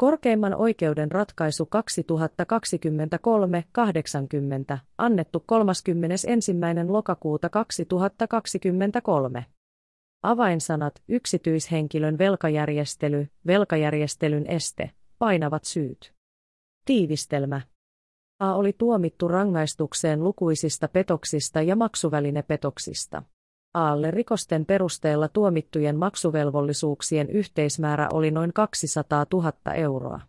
Korkeimman oikeuden ratkaisu 2023-80, annettu 31. lokakuuta 2023. Avainsanat yksityishenkilön velkajärjestely, velkajärjestelyn este, painavat syyt. Tiivistelmä. A oli tuomittu rangaistukseen lukuisista petoksista ja maksuvälinepetoksista. Aalle rikosten perusteella tuomittujen maksuvelvollisuuksien yhteismäärä oli noin 200 000 euroa.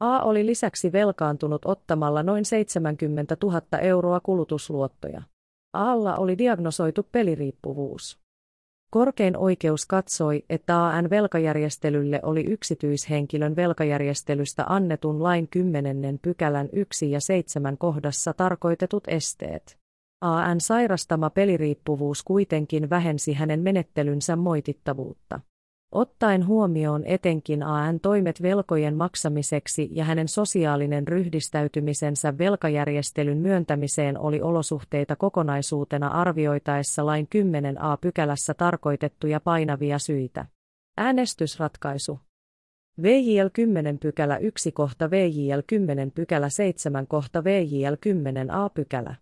A oli lisäksi velkaantunut ottamalla noin 70 000 euroa kulutusluottoja. Aalla oli diagnosoitu peliriippuvuus. Korkein oikeus katsoi, että AN velkajärjestelylle oli yksityishenkilön velkajärjestelystä annetun lain 10. pykälän 1 ja 7 kohdassa tarkoitetut esteet. AN sairastama peliriippuvuus kuitenkin vähensi hänen menettelynsä moitittavuutta. Ottaen huomioon etenkin AN toimet velkojen maksamiseksi ja hänen sosiaalinen ryhdistäytymisensä velkajärjestelyn myöntämiseen oli olosuhteita kokonaisuutena arvioitaessa lain 10 a pykälässä tarkoitettuja painavia syitä. Äänestysratkaisu. VJL 10 pykälä 1 kohta VJL 10 pykälä 7 kohta VJL 10 a pykälä.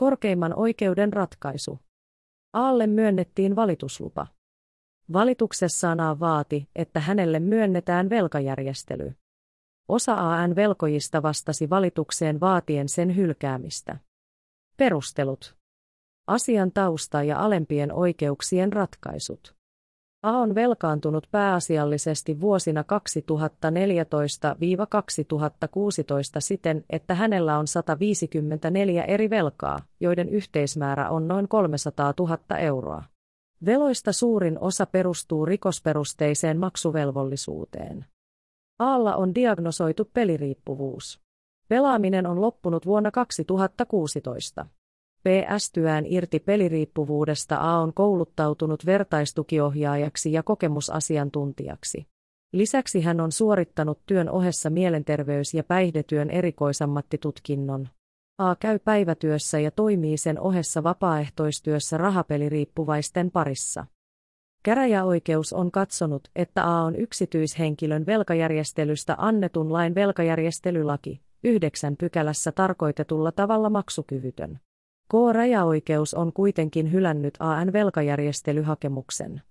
Korkeimman oikeuden ratkaisu. Aalle myönnettiin valituslupa. Valituksessaan A vaati, että hänelle myönnetään velkajärjestely. Osa AN-velkojista vastasi valitukseen vaatien sen hylkäämistä. Perustelut. Asian tausta ja alempien oikeuksien ratkaisut. A on velkaantunut pääasiallisesti vuosina 2014-2016 siten, että hänellä on 154 eri velkaa, joiden yhteismäärä on noin 300 000 euroa. Veloista suurin osa perustuu rikosperusteiseen maksuvelvollisuuteen. Aalla on diagnosoitu peliriippuvuus. Pelaaminen on loppunut vuonna 2016. PS-tyään irti peliriippuvuudesta A on kouluttautunut vertaistukiohjaajaksi ja kokemusasiantuntijaksi. Lisäksi hän on suorittanut työn ohessa mielenterveys- ja päihdetyön erikoisammattitutkinnon. A käy päivätyössä ja toimii sen ohessa vapaaehtoistyössä rahapeliriippuvaisten parissa. Käräjäoikeus on katsonut, että A on yksityishenkilön velkajärjestelystä annetun lain velkajärjestelylaki, yhdeksän pykälässä tarkoitetulla tavalla maksukyvytön. K-rajaoikeus on kuitenkin hylännyt AN velkajärjestelyhakemuksen.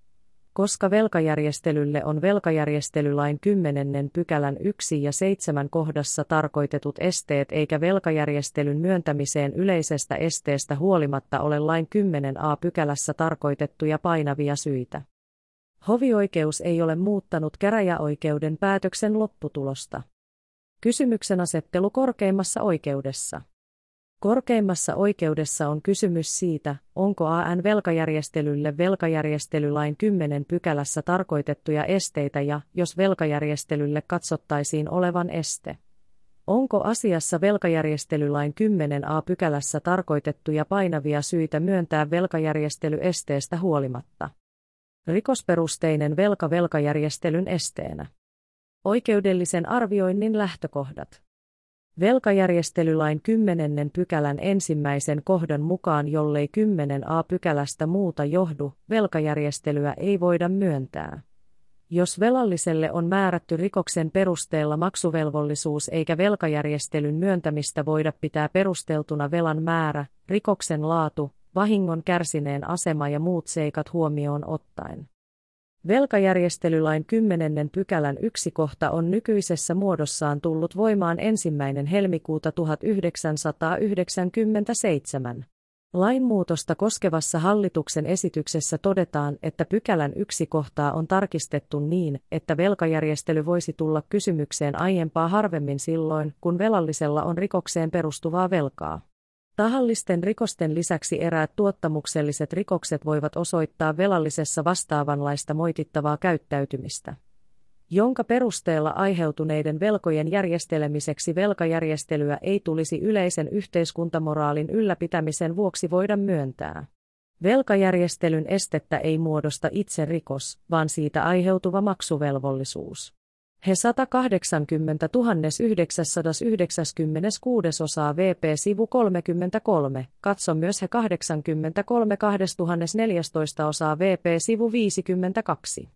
Koska velkajärjestelylle on velkajärjestelylain 10. pykälän 1 ja 7 kohdassa tarkoitetut esteet eikä velkajärjestelyn myöntämiseen yleisestä esteestä huolimatta ole lain 10 a pykälässä tarkoitettuja painavia syitä. Hovioikeus ei ole muuttanut käräjäoikeuden päätöksen lopputulosta. Kysymyksen asettelu korkeimmassa oikeudessa. Korkeimmassa oikeudessa on kysymys siitä, onko AN-velkajärjestelylle velkajärjestelylain 10 pykälässä tarkoitettuja esteitä ja, jos velkajärjestelylle katsottaisiin olevan este. Onko asiassa velkajärjestelylain 10 a pykälässä tarkoitettuja painavia syitä myöntää velkajärjestely esteestä huolimatta? Rikosperusteinen velka velkajärjestelyn esteenä. Oikeudellisen arvioinnin lähtökohdat. Velkajärjestelylain 10. pykälän ensimmäisen kohdan mukaan jollei 10 a pykälästä muuta johdu, velkajärjestelyä ei voida myöntää. Jos velalliselle on määrätty rikoksen perusteella maksuvelvollisuus eikä velkajärjestelyn myöntämistä voida pitää perusteltuna velan määrä, rikoksen laatu, vahingon kärsineen asema ja muut seikat huomioon ottaen. Velkajärjestelylain 10. pykälän yksi kohta on nykyisessä muodossaan tullut voimaan ensimmäinen helmikuuta 1997. Lainmuutosta koskevassa hallituksen esityksessä todetaan, että pykälän yksi kohtaa on tarkistettu niin, että velkajärjestely voisi tulla kysymykseen aiempaa harvemmin silloin, kun velallisella on rikokseen perustuvaa velkaa. Tahallisten rikosten lisäksi eräät tuottamukselliset rikokset voivat osoittaa velallisessa vastaavanlaista moitittavaa käyttäytymistä, jonka perusteella aiheutuneiden velkojen järjestelemiseksi velkajärjestelyä ei tulisi yleisen yhteiskuntamoraalin ylläpitämisen vuoksi voida myöntää. Velkajärjestelyn estettä ei muodosta itse rikos, vaan siitä aiheutuva maksuvelvollisuus. He 180 996 osaa VP sivu 33, katso myös he 83 2014 osaa VP sivu 52.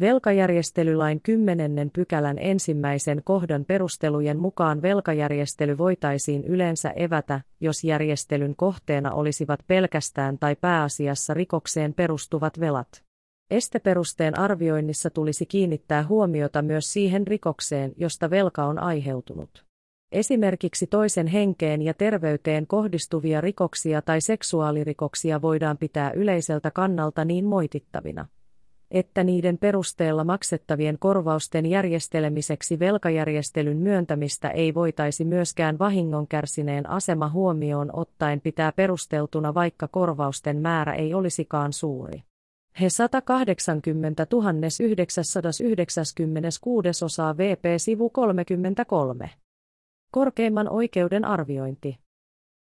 Velkajärjestelylain 10. pykälän ensimmäisen kohdan perustelujen mukaan velkajärjestely voitaisiin yleensä evätä, jos järjestelyn kohteena olisivat pelkästään tai pääasiassa rikokseen perustuvat velat. Esteperusteen arvioinnissa tulisi kiinnittää huomiota myös siihen rikokseen, josta velka on aiheutunut. Esimerkiksi toisen henkeen ja terveyteen kohdistuvia rikoksia tai seksuaalirikoksia voidaan pitää yleiseltä kannalta niin moitittavina että niiden perusteella maksettavien korvausten järjestelemiseksi velkajärjestelyn myöntämistä ei voitaisi myöskään vahingon kärsineen asema huomioon ottaen pitää perusteltuna vaikka korvausten määrä ei olisikaan suuri. He 180 996 osaa VP sivu 33. Korkeimman oikeuden arviointi.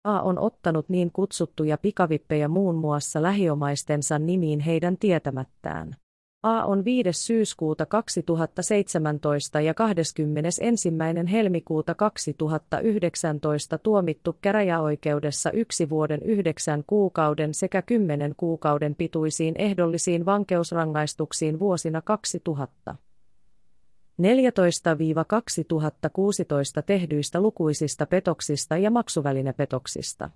A on ottanut niin kutsuttuja pikavippejä muun muassa lähiomaistensa nimiin heidän tietämättään. A on 5. syyskuuta 2017 ja 21. helmikuuta 2019 tuomittu käräjäoikeudessa yksi vuoden yhdeksän kuukauden sekä kymmenen kuukauden pituisiin ehdollisiin vankeusrangaistuksiin vuosina 2000. 14-2016 tehdyistä lukuisista petoksista ja maksuvälinepetoksista.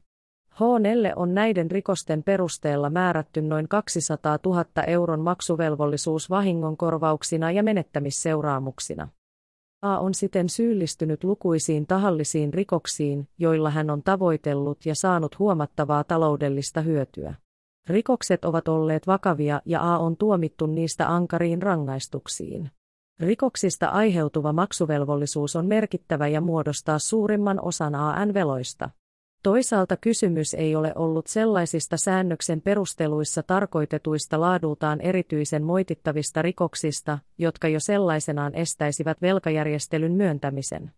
H4 on näiden rikosten perusteella määrätty noin 200 000 euron maksuvelvollisuus vahingonkorvauksina ja menettämisseuraamuksina. A on siten syyllistynyt lukuisiin tahallisiin rikoksiin, joilla hän on tavoitellut ja saanut huomattavaa taloudellista hyötyä. Rikokset ovat olleet vakavia ja A on tuomittu niistä ankariin rangaistuksiin. Rikoksista aiheutuva maksuvelvollisuus on merkittävä ja muodostaa suurimman osan AN-veloista. Toisaalta kysymys ei ole ollut sellaisista säännöksen perusteluissa tarkoitetuista laadultaan erityisen moitittavista rikoksista, jotka jo sellaisenaan estäisivät velkajärjestelyn myöntämisen.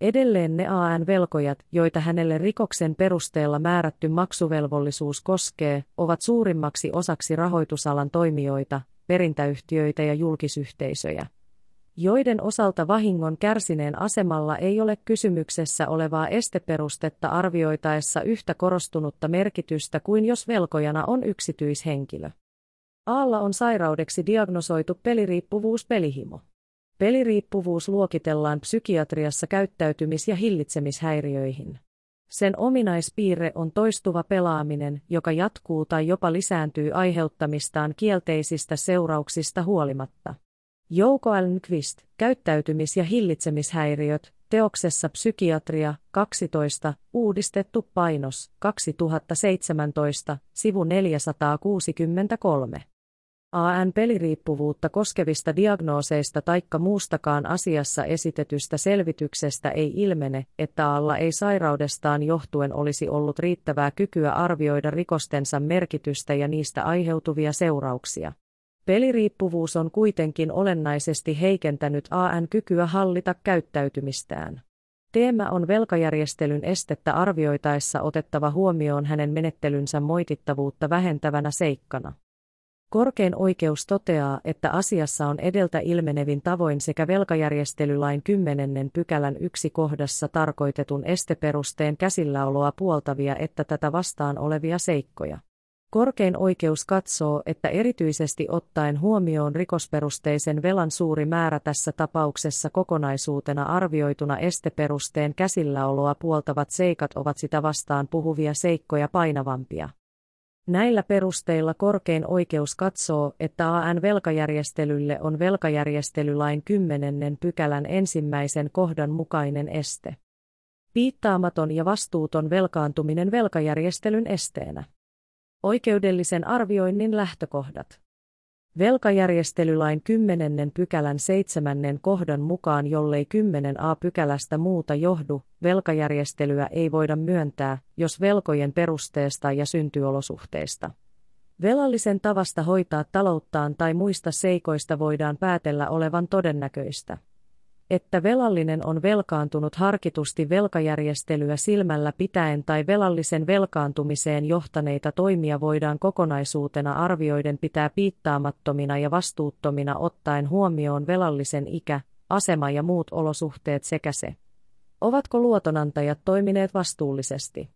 Edelleen ne AN-velkojat, joita hänelle rikoksen perusteella määrätty maksuvelvollisuus koskee, ovat suurimmaksi osaksi rahoitusalan toimijoita, perintäyhtiöitä ja julkisyhteisöjä joiden osalta vahingon kärsineen asemalla ei ole kysymyksessä olevaa esteperustetta arvioitaessa yhtä korostunutta merkitystä kuin jos velkojana on yksityishenkilö. Aalla on sairaudeksi diagnosoitu peliriippuvuus pelihimo. Peliriippuvuus luokitellaan psykiatriassa käyttäytymis- ja hillitsemishäiriöihin. Sen ominaispiirre on toistuva pelaaminen, joka jatkuu tai jopa lisääntyy aiheuttamistaan kielteisistä seurauksista huolimatta. Jouko Almqvist, käyttäytymis- ja hillitsemishäiriöt, teoksessa Psykiatria, 12, uudistettu painos, 2017, sivu 463. AN-peliriippuvuutta koskevista diagnooseista taikka muustakaan asiassa esitetystä selvityksestä ei ilmene, että alla ei sairaudestaan johtuen olisi ollut riittävää kykyä arvioida rikostensa merkitystä ja niistä aiheutuvia seurauksia. Peliriippuvuus on kuitenkin olennaisesti heikentänyt AN kykyä hallita käyttäytymistään. Teema on velkajärjestelyn estettä arvioitaessa otettava huomioon hänen menettelynsä moitittavuutta vähentävänä seikkana. Korkein oikeus toteaa, että asiassa on edeltä ilmenevin tavoin sekä velkajärjestelylain 10. pykälän yksi kohdassa tarkoitetun esteperusteen käsilläoloa puoltavia että tätä vastaan olevia seikkoja. Korkein oikeus katsoo, että erityisesti ottaen huomioon rikosperusteisen velan suuri määrä tässä tapauksessa kokonaisuutena arvioituna esteperusteen käsilläoloa puoltavat seikat ovat sitä vastaan puhuvia seikkoja painavampia. Näillä perusteilla korkein oikeus katsoo, että AN-velkajärjestelylle on velkajärjestelylain 10. pykälän ensimmäisen kohdan mukainen este. Piittaamaton ja vastuuton velkaantuminen velkajärjestelyn esteenä. Oikeudellisen arvioinnin lähtökohdat. Velkajärjestelylain 10. pykälän 7. kohdan mukaan jollei 10 a pykälästä muuta johdu, velkajärjestelyä ei voida myöntää, jos velkojen perusteesta ja syntyolosuhteista. Velallisen tavasta hoitaa talouttaan tai muista seikoista voidaan päätellä olevan todennäköistä että velallinen on velkaantunut harkitusti velkajärjestelyä silmällä pitäen tai velallisen velkaantumiseen johtaneita toimia voidaan kokonaisuutena arvioiden pitää piittaamattomina ja vastuuttomina ottaen huomioon velallisen ikä, asema ja muut olosuhteet sekä se, ovatko luotonantajat toimineet vastuullisesti.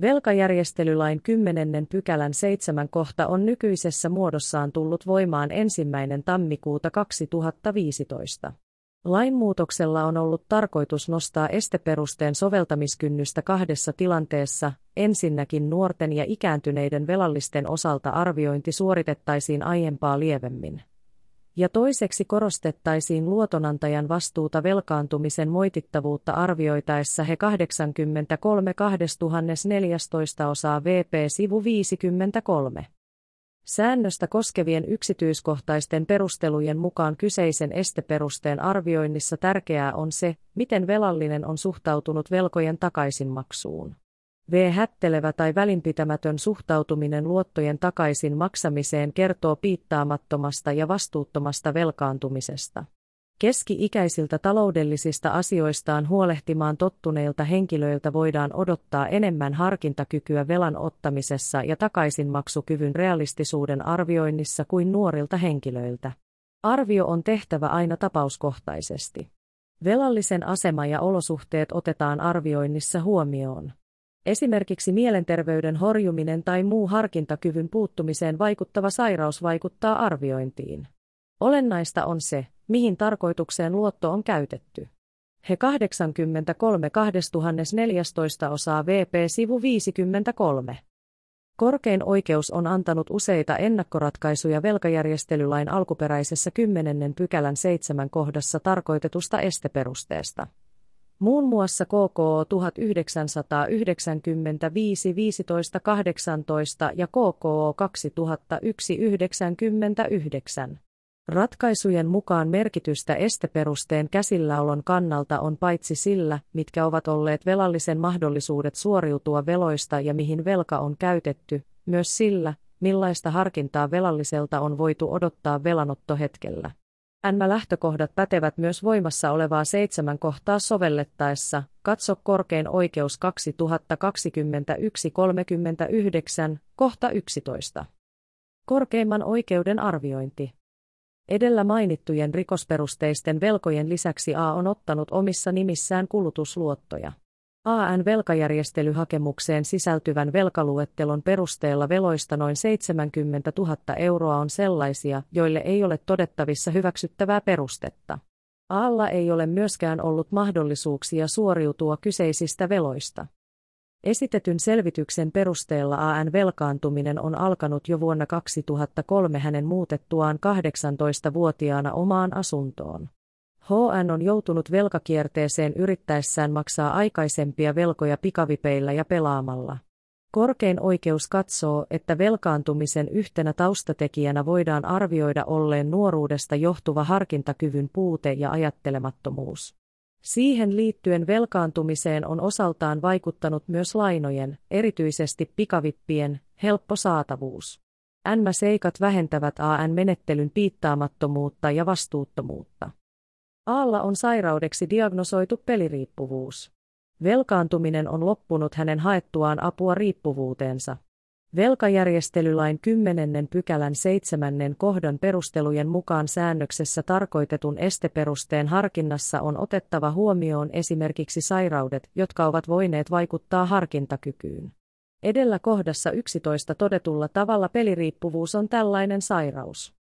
Velkajärjestelylain 10. pykälän 7 kohta on nykyisessä muodossaan tullut voimaan ensimmäinen tammikuuta 2015. Lainmuutoksella on ollut tarkoitus nostaa esteperusteen soveltamiskynnystä kahdessa tilanteessa, ensinnäkin nuorten ja ikääntyneiden velallisten osalta arviointi suoritettaisiin aiempaa lievemmin. Ja toiseksi korostettaisiin luotonantajan vastuuta velkaantumisen moitittavuutta arvioitaessa he 83 2014 osaa VP sivu 53. Säännöstä koskevien yksityiskohtaisten perustelujen mukaan kyseisen esteperusteen arvioinnissa tärkeää on se, miten velallinen on suhtautunut velkojen takaisinmaksuun. V-hättelevä tai välinpitämätön suhtautuminen luottojen takaisin maksamiseen kertoo piittaamattomasta ja vastuuttomasta velkaantumisesta. Keski-ikäisiltä taloudellisista asioistaan huolehtimaan tottuneilta henkilöiltä voidaan odottaa enemmän harkintakykyä velan ottamisessa ja takaisinmaksukyvyn realistisuuden arvioinnissa kuin nuorilta henkilöiltä. Arvio on tehtävä aina tapauskohtaisesti. Velallisen asema ja olosuhteet otetaan arvioinnissa huomioon. Esimerkiksi mielenterveyden horjuminen tai muu harkintakyvyn puuttumiseen vaikuttava sairaus vaikuttaa arviointiin. Olennaista on se, mihin tarkoitukseen luotto on käytetty. He 83 2014 osaa VP sivu 53. Korkein oikeus on antanut useita ennakkoratkaisuja velkajärjestelylain alkuperäisessä 10 pykälän 7 kohdassa tarkoitetusta esteperusteesta. Muun muassa KKO 1995 15 18 ja KKO 2001 99. Ratkaisujen mukaan merkitystä esteperusteen käsilläolon kannalta on paitsi sillä, mitkä ovat olleet velallisen mahdollisuudet suoriutua veloista ja mihin velka on käytetty, myös sillä, millaista harkintaa velalliselta on voitu odottaa velanottohetkellä. NM-lähtökohdat pätevät myös voimassa olevaa seitsemän kohtaa sovellettaessa, katso korkein oikeus 2021-39, kohta 11. Korkeimman oikeuden arviointi. Edellä mainittujen rikosperusteisten velkojen lisäksi A on ottanut omissa nimissään kulutusluottoja. AN velkajärjestelyhakemukseen sisältyvän velkaluettelon perusteella veloista noin 70 000 euroa on sellaisia, joille ei ole todettavissa hyväksyttävää perustetta. Aalla ei ole myöskään ollut mahdollisuuksia suoriutua kyseisistä veloista. Esitetyn selvityksen perusteella AN velkaantuminen on alkanut jo vuonna 2003 hänen muutettuaan 18-vuotiaana omaan asuntoon. HN on joutunut velkakierteeseen yrittäessään maksaa aikaisempia velkoja pikavipeillä ja pelaamalla. Korkein oikeus katsoo, että velkaantumisen yhtenä taustatekijänä voidaan arvioida olleen nuoruudesta johtuva harkintakyvyn puute ja ajattelemattomuus. Siihen liittyen velkaantumiseen on osaltaan vaikuttanut myös lainojen, erityisesti pikavippien, helppo saatavuus. NM-seikat vähentävät AN-menettelyn piittaamattomuutta ja vastuuttomuutta. Aalla on sairaudeksi diagnosoitu peliriippuvuus. Velkaantuminen on loppunut hänen haettuaan apua riippuvuuteensa. Velkajärjestelylain 10. pykälän 7. kohdan perustelujen mukaan säännöksessä tarkoitetun esteperusteen harkinnassa on otettava huomioon esimerkiksi sairaudet, jotka ovat voineet vaikuttaa harkintakykyyn. Edellä kohdassa 11 todetulla tavalla peliriippuvuus on tällainen sairaus.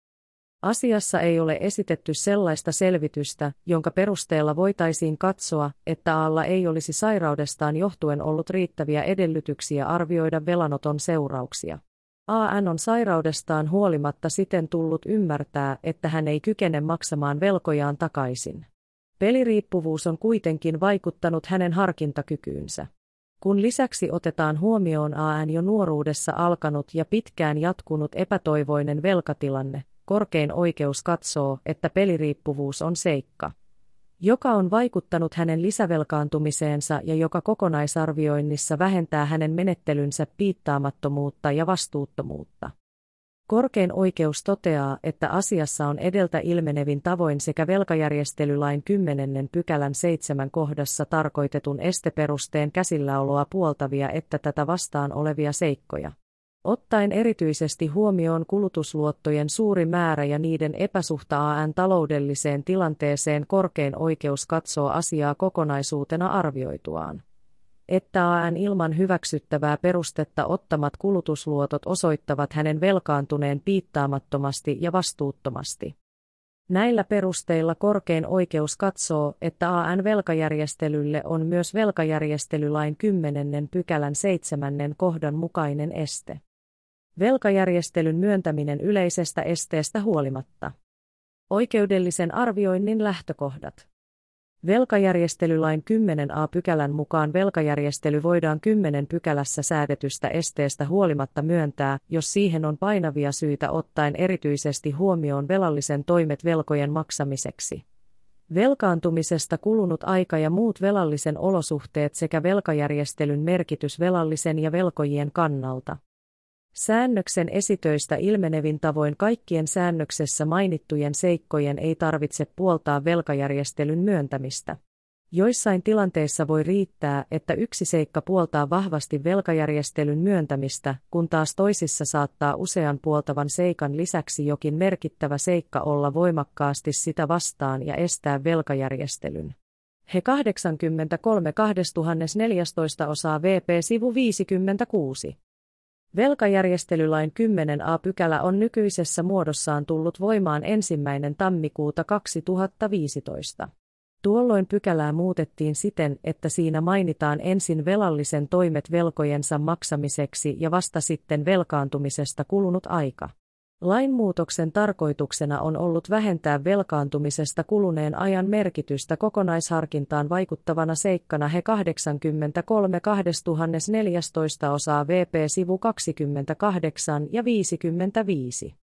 Asiassa ei ole esitetty sellaista selvitystä, jonka perusteella voitaisiin katsoa, että Aalla ei olisi sairaudestaan johtuen ollut riittäviä edellytyksiä arvioida velanoton seurauksia. AN on sairaudestaan huolimatta siten tullut ymmärtää, että hän ei kykene maksamaan velkojaan takaisin. Peliriippuvuus on kuitenkin vaikuttanut hänen harkintakykyynsä. Kun lisäksi otetaan huomioon AN jo nuoruudessa alkanut ja pitkään jatkunut epätoivoinen velkatilanne, korkein oikeus katsoo, että peliriippuvuus on seikka, joka on vaikuttanut hänen lisävelkaantumiseensa ja joka kokonaisarvioinnissa vähentää hänen menettelynsä piittaamattomuutta ja vastuuttomuutta. Korkein oikeus toteaa, että asiassa on edeltä ilmenevin tavoin sekä velkajärjestelylain 10. pykälän 7 kohdassa tarkoitetun esteperusteen käsilläoloa puoltavia että tätä vastaan olevia seikkoja. Ottaen erityisesti huomioon kulutusluottojen suuri määrä ja niiden epäsuhta AN taloudelliseen tilanteeseen korkein oikeus katsoo asiaa kokonaisuutena arvioituaan että AN ilman hyväksyttävää perustetta ottamat kulutusluotot osoittavat hänen velkaantuneen piittaamattomasti ja vastuuttomasti. Näillä perusteilla korkein oikeus katsoo, että AN-velkajärjestelylle on myös velkajärjestelylain 10. pykälän 7. kohdan mukainen este. Velkajärjestelyn myöntäminen yleisestä esteestä huolimatta. Oikeudellisen arvioinnin lähtökohdat. Velkajärjestelylain 10a pykälän mukaan velkajärjestely voidaan 10 pykälässä säädetystä esteestä huolimatta myöntää, jos siihen on painavia syitä ottaen erityisesti huomioon velallisen toimet velkojen maksamiseksi. Velkaantumisesta kulunut aika ja muut velallisen olosuhteet sekä velkajärjestelyn merkitys velallisen ja velkojien kannalta. Säännöksen esitöistä ilmenevin tavoin kaikkien säännöksessä mainittujen seikkojen ei tarvitse puoltaa velkajärjestelyn myöntämistä. Joissain tilanteissa voi riittää, että yksi seikka puoltaa vahvasti velkajärjestelyn myöntämistä, kun taas toisissa saattaa usean puoltavan seikan lisäksi jokin merkittävä seikka olla voimakkaasti sitä vastaan ja estää velkajärjestelyn. He 83 2014 osaa VP sivu 56. Velkajärjestelylain 10a pykälä on nykyisessä muodossaan tullut voimaan ensimmäinen tammikuuta 2015. Tuolloin pykälää muutettiin siten, että siinä mainitaan ensin velallisen toimet velkojensa maksamiseksi ja vasta sitten velkaantumisesta kulunut aika. Lainmuutoksen tarkoituksena on ollut vähentää velkaantumisesta kuluneen ajan merkitystä kokonaisharkintaan vaikuttavana seikkana he 83 2014 osaa VP sivu 28 ja 55.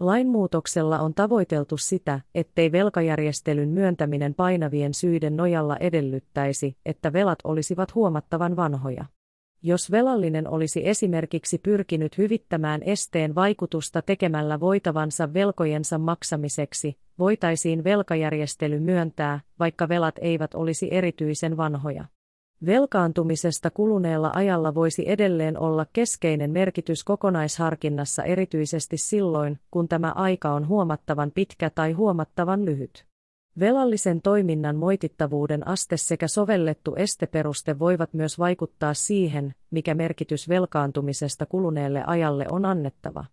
Lainmuutoksella on tavoiteltu sitä, ettei velkajärjestelyn myöntäminen painavien syiden nojalla edellyttäisi, että velat olisivat huomattavan vanhoja. Jos velallinen olisi esimerkiksi pyrkinyt hyvittämään esteen vaikutusta tekemällä voitavansa velkojensa maksamiseksi, voitaisiin velkajärjestely myöntää, vaikka velat eivät olisi erityisen vanhoja. Velkaantumisesta kuluneella ajalla voisi edelleen olla keskeinen merkitys kokonaisharkinnassa erityisesti silloin, kun tämä aika on huomattavan pitkä tai huomattavan lyhyt. Velallisen toiminnan moitittavuuden aste sekä sovellettu esteperuste voivat myös vaikuttaa siihen, mikä merkitys velkaantumisesta kuluneelle ajalle on annettava.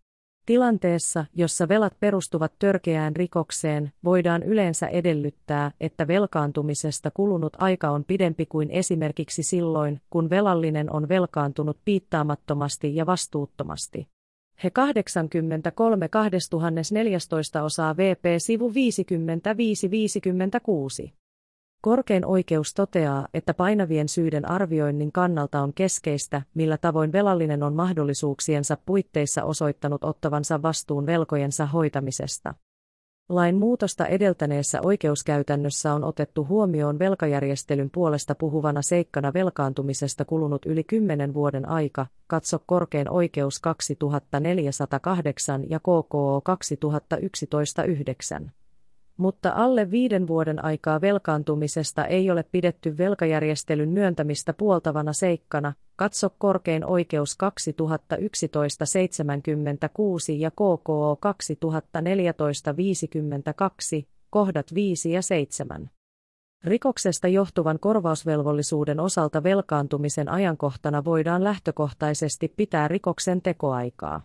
Tilanteessa, jossa velat perustuvat törkeään rikokseen, voidaan yleensä edellyttää, että velkaantumisesta kulunut aika on pidempi kuin esimerkiksi silloin, kun velallinen on velkaantunut piittaamattomasti ja vastuuttomasti. He 83 2014 osaa VP sivu 55-56. Korkein oikeus toteaa, että painavien syiden arvioinnin kannalta on keskeistä, millä tavoin velallinen on mahdollisuuksiensa puitteissa osoittanut ottavansa vastuun velkojensa hoitamisesta. Lain muutosta edeltäneessä oikeuskäytännössä on otettu huomioon velkajärjestelyn puolesta puhuvana seikkana velkaantumisesta kulunut yli 10 vuoden aika, katso korkein oikeus 2408 ja KKO 2011 9 mutta alle viiden vuoden aikaa velkaantumisesta ei ole pidetty velkajärjestelyn myöntämistä puoltavana seikkana, katso korkein oikeus 2011-76 ja KKO 2014-52, kohdat 5 ja 7. Rikoksesta johtuvan korvausvelvollisuuden osalta velkaantumisen ajankohtana voidaan lähtökohtaisesti pitää rikoksen tekoaikaa.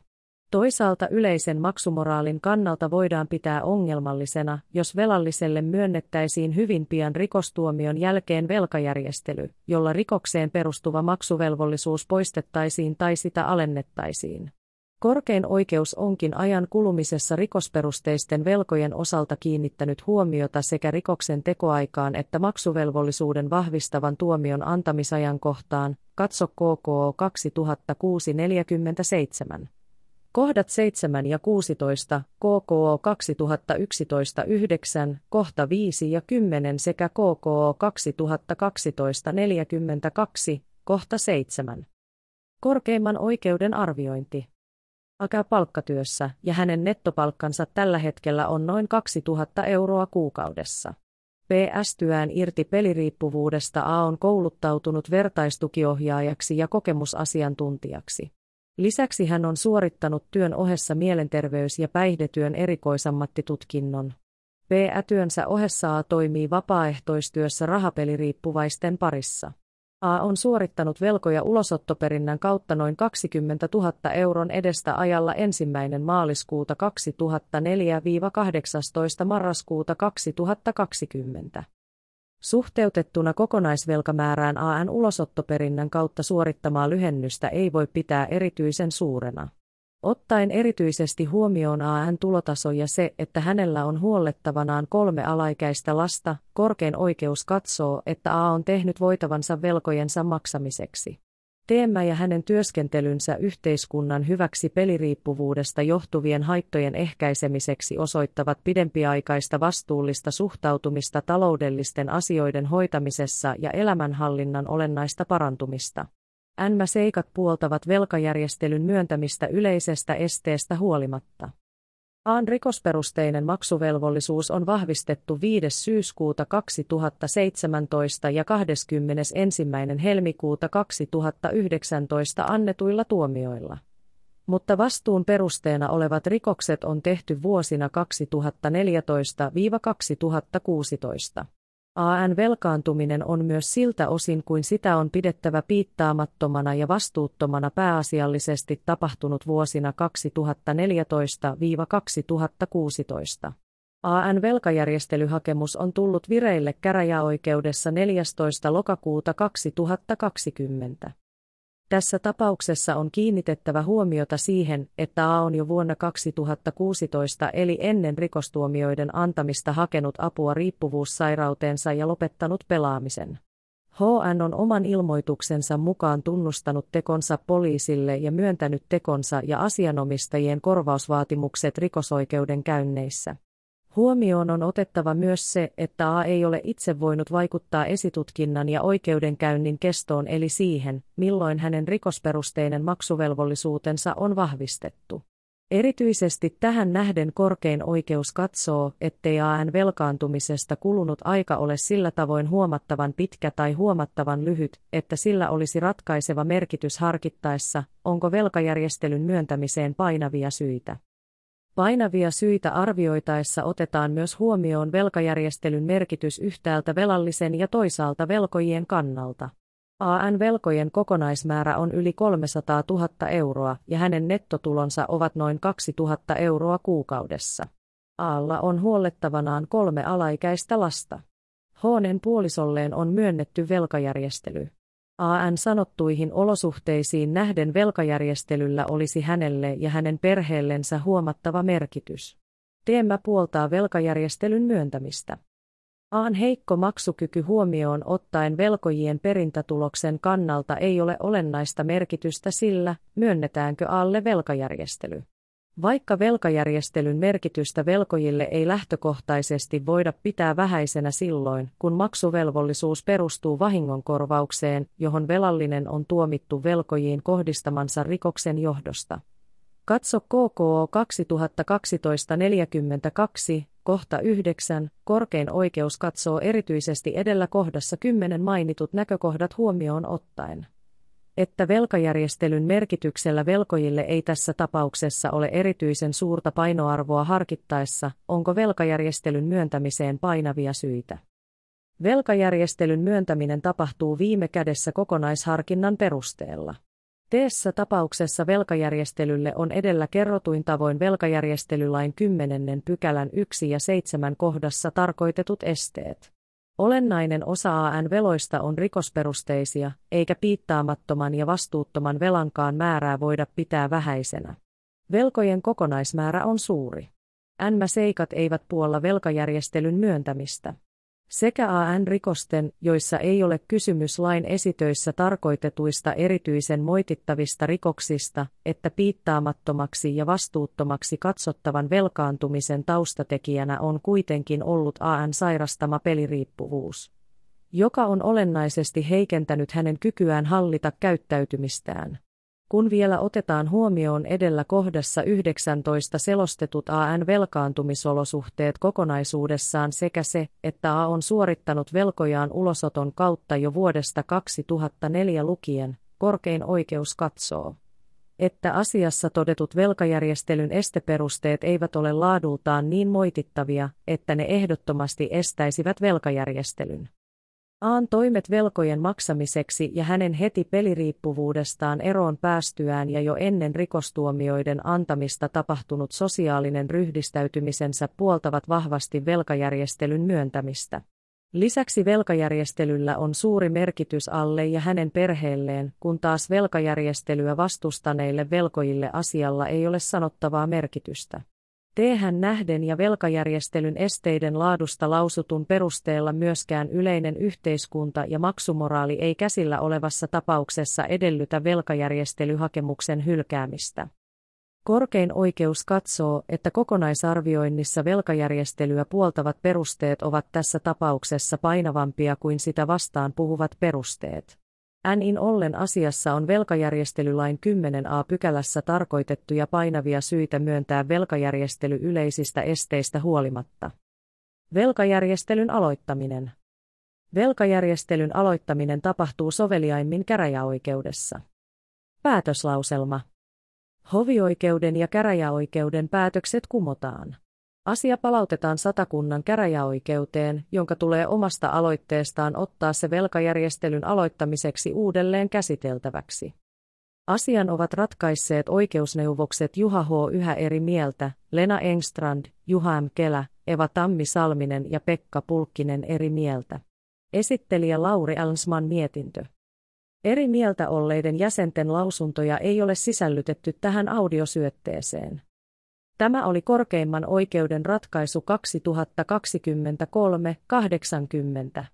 Toisaalta yleisen maksumoraalin kannalta voidaan pitää ongelmallisena, jos velalliselle myönnettäisiin hyvin pian rikostuomion jälkeen velkajärjestely, jolla rikokseen perustuva maksuvelvollisuus poistettaisiin tai sitä alennettaisiin. Korkein oikeus onkin ajan kulumisessa rikosperusteisten velkojen osalta kiinnittänyt huomiota sekä rikoksen tekoaikaan että maksuvelvollisuuden vahvistavan tuomion antamisajankohtaan, katso KKO 2006-47. Kohdat 7 ja 16, KKO 2011 9, kohta 5 ja 10 sekä KKO 2012 42, kohta 7. Korkeimman oikeuden arviointi. Akä palkkatyössä ja hänen nettopalkkansa tällä hetkellä on noin 2000 euroa kuukaudessa. PS-tyään irti peliriippuvuudesta A on kouluttautunut vertaistukiohjaajaksi ja kokemusasiantuntijaksi. Lisäksi hän on suorittanut työn ohessa mielenterveys- ja päihdetyön erikoisammattitutkinnon. PA-työnsä ohessa A toimii vapaaehtoistyössä rahapeliriippuvaisten parissa. A on suorittanut velkoja ulosottoperinnän kautta noin 20 000 euron edestä ajalla ensimmäinen maaliskuuta 2004-18 marraskuuta 2020. Suhteutettuna kokonaisvelkamäärään AN ulosottoperinnän kautta suorittamaa lyhennystä ei voi pitää erityisen suurena. Ottaen erityisesti huomioon AN tulotaso ja se, että hänellä on huollettavanaan kolme alaikäistä lasta, korkein oikeus katsoo, että A on tehnyt voitavansa velkojensa maksamiseksi. Teemmä ja hänen työskentelynsä yhteiskunnan hyväksi peliriippuvuudesta johtuvien haittojen ehkäisemiseksi osoittavat pidempiaikaista vastuullista suhtautumista taloudellisten asioiden hoitamisessa ja elämänhallinnan olennaista parantumista. NMA-seikat puoltavat velkajärjestelyn myöntämistä yleisestä esteestä huolimatta. Aan rikosperusteinen maksuvelvollisuus on vahvistettu 5. syyskuuta 2017 ja 21. helmikuuta 2019 annetuilla tuomioilla. Mutta vastuun perusteena olevat rikokset on tehty vuosina 2014-2016. AN velkaantuminen on myös siltä osin kuin sitä on pidettävä piittaamattomana ja vastuuttomana pääasiallisesti tapahtunut vuosina 2014-2016. AN velkajärjestelyhakemus on tullut vireille käräjäoikeudessa 14. lokakuuta 2020. Tässä tapauksessa on kiinnitettävä huomiota siihen, että A on jo vuonna 2016 eli ennen rikostuomioiden antamista hakenut apua riippuvuussairauteensa ja lopettanut pelaamisen. HN on oman ilmoituksensa mukaan tunnustanut tekonsa poliisille ja myöntänyt tekonsa ja asianomistajien korvausvaatimukset rikosoikeuden käynneissä. Huomioon on otettava myös se, että A ei ole itse voinut vaikuttaa esitutkinnan ja oikeudenkäynnin kestoon eli siihen, milloin hänen rikosperusteinen maksuvelvollisuutensa on vahvistettu. Erityisesti tähän nähden korkein oikeus katsoo, ettei AN velkaantumisesta kulunut aika ole sillä tavoin huomattavan pitkä tai huomattavan lyhyt, että sillä olisi ratkaiseva merkitys harkittaessa, onko velkajärjestelyn myöntämiseen painavia syitä. Painavia syitä arvioitaessa otetaan myös huomioon velkajärjestelyn merkitys yhtäältä velallisen ja toisaalta velkojien kannalta. AN-velkojen kokonaismäärä on yli 300 000 euroa ja hänen nettotulonsa ovat noin 2 000 euroa kuukaudessa. Aalla on huollettavanaan kolme alaikäistä lasta. Hoonen puolisolleen on myönnetty velkajärjestely. AN sanottuihin olosuhteisiin nähden velkajärjestelyllä olisi hänelle ja hänen perheellensä huomattava merkitys. Teemmä puoltaa velkajärjestelyn myöntämistä. Aan heikko maksukyky huomioon ottaen velkojien perintätuloksen kannalta ei ole olennaista merkitystä sillä, myönnetäänkö alle velkajärjestely. Vaikka velkajärjestelyn merkitystä velkojille ei lähtökohtaisesti voida pitää vähäisenä silloin, kun maksuvelvollisuus perustuu vahingonkorvaukseen, johon velallinen on tuomittu velkojiin kohdistamansa rikoksen johdosta. Katso KKO 2012-42, kohta 9, korkein oikeus katsoo erityisesti edellä kohdassa 10 mainitut näkökohdat huomioon ottaen että velkajärjestelyn merkityksellä velkojille ei tässä tapauksessa ole erityisen suurta painoarvoa harkittaessa, onko velkajärjestelyn myöntämiseen painavia syitä. Velkajärjestelyn myöntäminen tapahtuu viime kädessä kokonaisharkinnan perusteella. Teessä tapauksessa velkajärjestelylle on edellä kerrotuin tavoin velkajärjestelylain 10. pykälän 1 ja 7 kohdassa tarkoitetut esteet. Olennainen osa AN-veloista on rikosperusteisia, eikä piittaamattoman ja vastuuttoman velankaan määrää voida pitää vähäisenä. Velkojen kokonaismäärä on suuri. NMA-seikat eivät puolla velkajärjestelyn myöntämistä. Sekä AN-rikosten, joissa ei ole kysymys lain esitöissä tarkoitetuista erityisen moitittavista rikoksista, että piittaamattomaksi ja vastuuttomaksi katsottavan velkaantumisen taustatekijänä on kuitenkin ollut AN sairastama peliriippuvuus, joka on olennaisesti heikentänyt hänen kykyään hallita käyttäytymistään. Kun vielä otetaan huomioon edellä kohdassa 19 selostetut AN-velkaantumisolosuhteet kokonaisuudessaan sekä se, että A on suorittanut velkojaan ulosoton kautta jo vuodesta 2004 lukien, korkein oikeus katsoo että asiassa todetut velkajärjestelyn esteperusteet eivät ole laadultaan niin moitittavia, että ne ehdottomasti estäisivät velkajärjestelyn. Aan toimet velkojen maksamiseksi ja hänen heti peliriippuvuudestaan eroon päästyään ja jo ennen rikostuomioiden antamista tapahtunut sosiaalinen ryhdistäytymisensä puoltavat vahvasti velkajärjestelyn myöntämistä. Lisäksi velkajärjestelyllä on suuri merkitys alle ja hänen perheelleen, kun taas velkajärjestelyä vastustaneille velkojille asialla ei ole sanottavaa merkitystä. Tehän nähden ja velkajärjestelyn esteiden laadusta lausutun perusteella myöskään yleinen yhteiskunta ja maksumoraali ei käsillä olevassa tapauksessa edellytä velkajärjestelyhakemuksen hylkäämistä. Korkein oikeus katsoo, että kokonaisarvioinnissa velkajärjestelyä puoltavat perusteet ovat tässä tapauksessa painavampia kuin sitä vastaan puhuvat perusteet. NIN ollen asiassa on velkajärjestelylain 10a pykälässä tarkoitettuja painavia syitä myöntää velkajärjestely yleisistä esteistä huolimatta. Velkajärjestelyn aloittaminen. Velkajärjestelyn aloittaminen tapahtuu soveliaimmin käräjäoikeudessa. Päätöslauselma. Hovioikeuden ja käräjäoikeuden päätökset kumotaan. Asia palautetaan satakunnan käräjäoikeuteen, jonka tulee omasta aloitteestaan ottaa se velkajärjestelyn aloittamiseksi uudelleen käsiteltäväksi. Asian ovat ratkaisseet oikeusneuvokset Juha H. yhä eri mieltä, Lena Engstrand, Juha M. Kelä, Eva Tammi Salminen ja Pekka Pulkkinen eri mieltä. Esittelijä Lauri Alnsman mietintö. Eri mieltä olleiden jäsenten lausuntoja ei ole sisällytetty tähän audiosyötteeseen. Tämä oli korkeimman oikeuden ratkaisu 2023-80.